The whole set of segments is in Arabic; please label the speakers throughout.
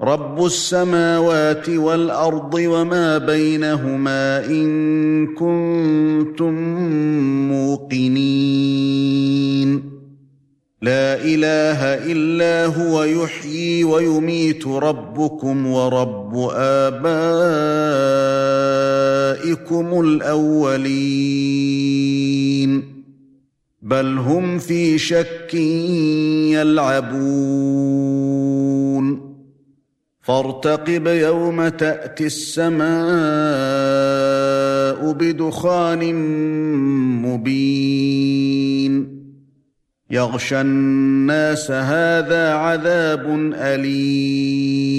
Speaker 1: رب السماوات والارض وما بينهما ان كنتم موقنين لا اله الا هو يحيي ويميت ربكم ورب ابائكم الاولين بل هم في شك يلعبون فارتقب يوم تأتي السماء بدخان مبين. يغشى الناس هذا عذاب أليم.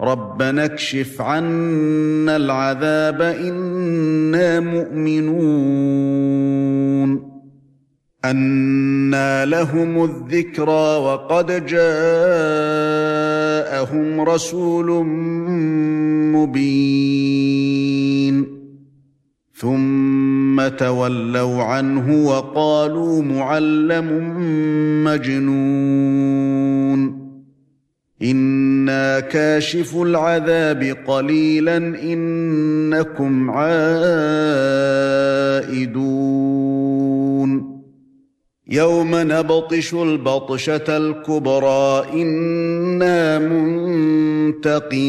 Speaker 1: ربنا اكشف عنا العذاب إنا مؤمنون. أَنَّىٰ لَهُمُ الذِّكْرَىٰ وَقَدْ جَاءَهُمْ رَسُولٌ مُّبِينٌ ثُمَّ تَوَلَّوْا عَنْهُ وَقَالُوا مُعَلَّمٌ مَّجْنُونٌ إِنَّا كَاشِفُو الْعَذَابِ قَلِيلًا إِنَّكُمْ عَائِدُونَ يوم نبطش البطشة الكبرى إنا منتقمون.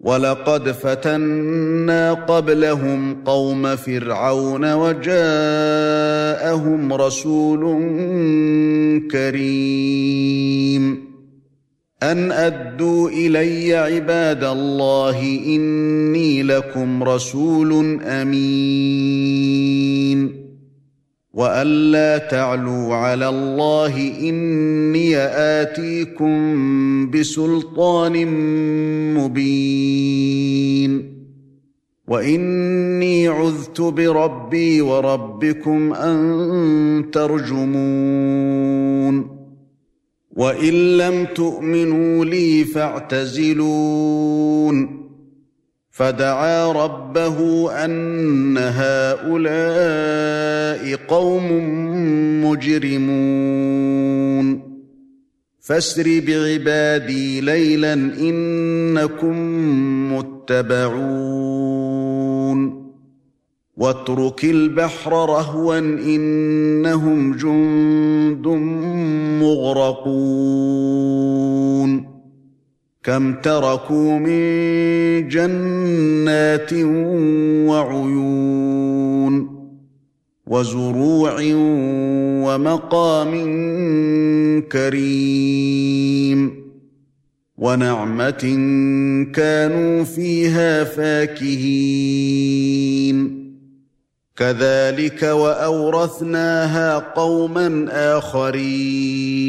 Speaker 1: ولقد فتنا قبلهم قوم فرعون وجاءهم رسول كريم. أن أدوا إلي عباد الله إني لكم رسول أمين. والا تعلوا على الله اني اتيكم بسلطان مبين واني عذت بربي وربكم ان ترجمون وان لم تؤمنوا لي فاعتزلون فدعا ربه أن هؤلاء قوم مجرمون. فاسر بعبادي ليلا إنكم متبعون. واترك البحر رهوا إنهم جند مغرقون. كم تركوا من جنات وعيون وزروع ومقام كريم ونعمة كانوا فيها فاكهين كذلك وأورثناها قوما آخرين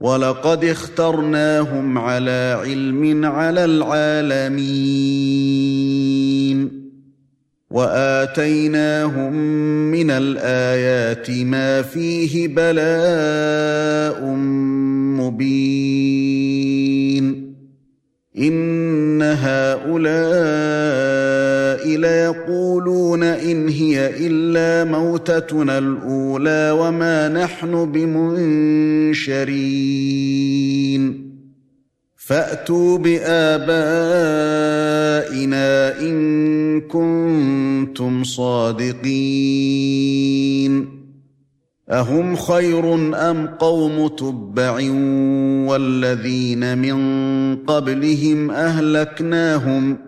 Speaker 1: ولقد اخترناهم على علم على العالمين. وآتيناهم من الآيات ما فيه بلاء مبين. إن هؤلاء ليقولون إن هي إلا موتتنا الأولى وما نحن بمنشرين. فأتوا بآبائنا إن كنتم صادقين. أهم خير أم قوم تبع والذين من قبلهم أهلكناهم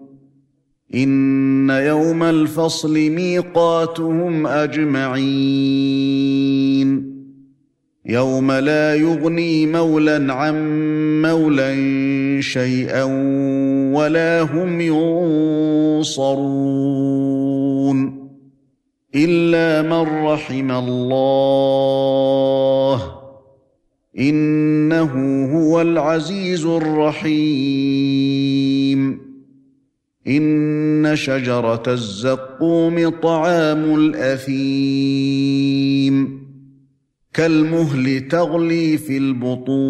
Speaker 1: إن يوم الفصل ميقاتهم أجمعين. يوم لا يغني مولا عن مولا شيئا ولا هم ينصرون إلا من رحم الله. إنه هو العزيز الرحيم. إن شجرة الزقوم طعام الأثيم. كالمهل تغلي في البطون.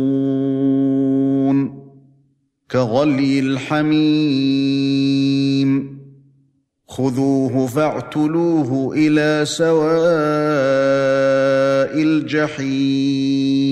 Speaker 1: كغلي الحميم. خذوه فاعتلوه إلى سواء الجحيم.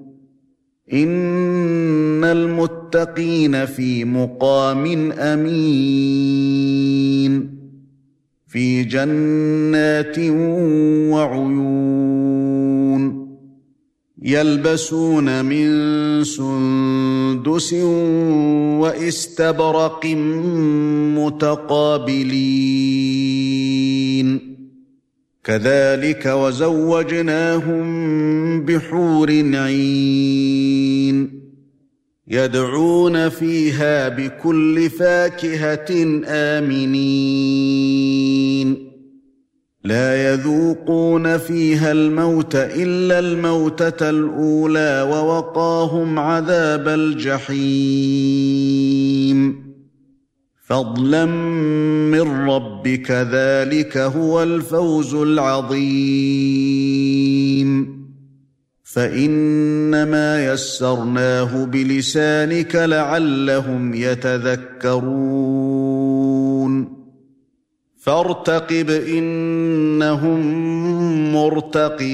Speaker 1: ان المتقين في مقام امين في جنات وعيون يلبسون من سندس واستبرق متقابلين كذلك وزوجناهم بحور عين يدعون فيها بكل فاكهة آمنين. لا يذوقون فيها الموت إلا الموتة الأولى ووقاهم عذاب الجحيم. فضلا من ربك ذلك هو الفوز العظيم. فإنما يسرناه بلسانك لعلهم يتذكرون. فارتقب إنهم مرتقبون.